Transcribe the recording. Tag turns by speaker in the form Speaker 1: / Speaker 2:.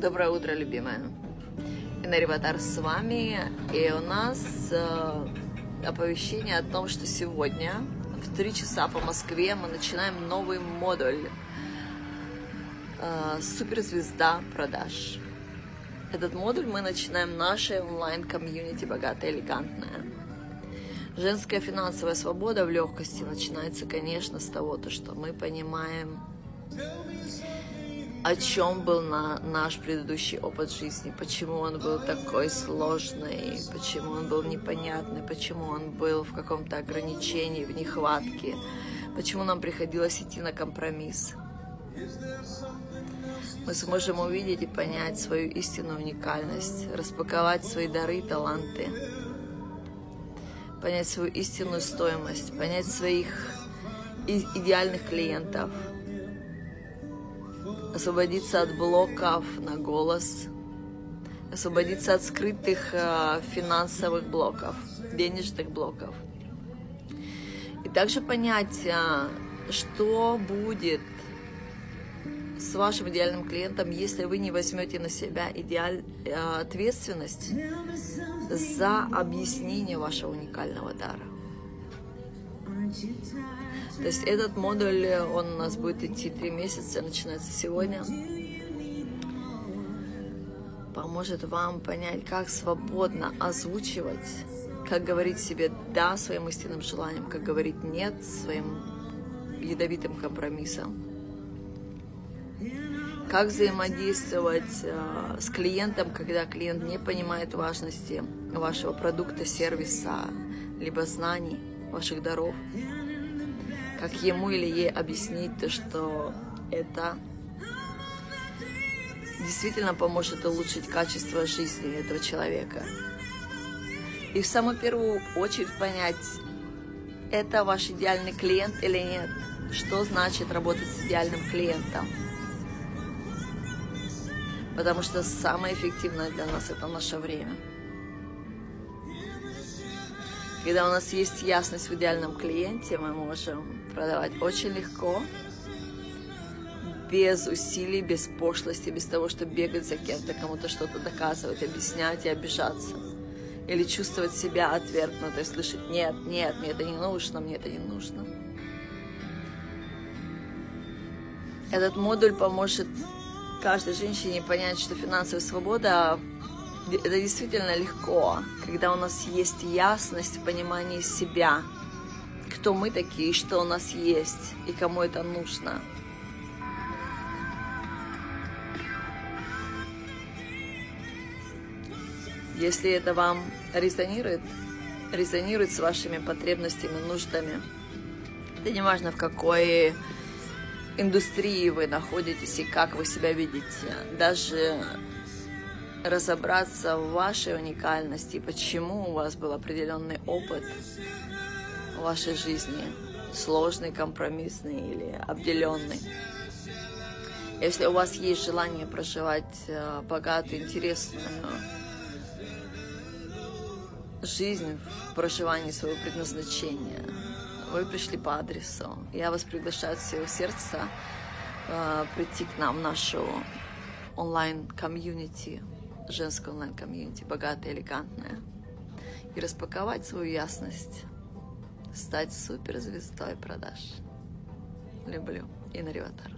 Speaker 1: Доброе утро, любимая. Инна с вами. И у нас э, оповещение о том, что сегодня в 3 часа по Москве мы начинаем новый модуль э, «Суперзвезда продаж». Этот модуль мы начинаем нашей онлайн-комьюнити «Богатая элегантная». Женская финансовая свобода в легкости начинается, конечно, с того, то, что мы понимаем, о чем был на наш предыдущий опыт жизни, почему он был такой сложный, почему он был непонятный, почему он был в каком-то ограничении, в нехватке, почему нам приходилось идти на компромисс. Мы сможем увидеть и понять свою истинную уникальность, распаковать свои дары и таланты, понять свою истинную стоимость, понять своих идеальных клиентов, освободиться от блоков на голос, освободиться от скрытых э, финансовых блоков, денежных блоков. И также понять, э, что будет с вашим идеальным клиентом, если вы не возьмете на себя идеаль, э, ответственность за объяснение вашего уникального дара. То есть этот модуль, он у нас будет идти три месяца, начинается сегодня. Поможет вам понять, как свободно озвучивать, как говорить себе «да» своим истинным желаниям, как говорить «нет» своим ядовитым компромиссом как взаимодействовать э, с клиентом, когда клиент не понимает важности вашего продукта, сервиса, либо знаний, ваших даров. Как ему или ей объяснить то, что это действительно поможет улучшить качество жизни этого человека. И в самую первую очередь понять, это ваш идеальный клиент или нет. Что значит работать с идеальным клиентом? Потому что самое эффективное для нас это наше время. Когда у нас есть ясность в идеальном клиенте, мы можем продавать очень легко, без усилий, без пошлости, без того, чтобы бегать за кем-то, кому-то что-то доказывать, объяснять и обижаться. Или чувствовать себя отвергнутой, слышать «нет, нет, мне это не нужно, мне это не нужно». Этот модуль поможет каждой женщине понять, что финансовая свобода это действительно легко, когда у нас есть ясность в понимании себя, кто мы такие, что у нас есть и кому это нужно. Если это вам резонирует, резонирует с вашими потребностями, нуждами, это не важно в какой индустрии вы находитесь и как вы себя видите. Даже разобраться в вашей уникальности, почему у вас был определенный опыт в вашей жизни, сложный, компромиссный или обделенный. Если у вас есть желание проживать э, богатую, интересную жизнь в проживании своего предназначения – вы пришли по адресу. Я вас приглашаю от всего сердца э, прийти к нам в нашу онлайн-комьюнити, женское онлайн-комьюнити, богатая, элегантная, и распаковать свою ясность, стать суперзвездой продаж. Люблю. Инна Риватар.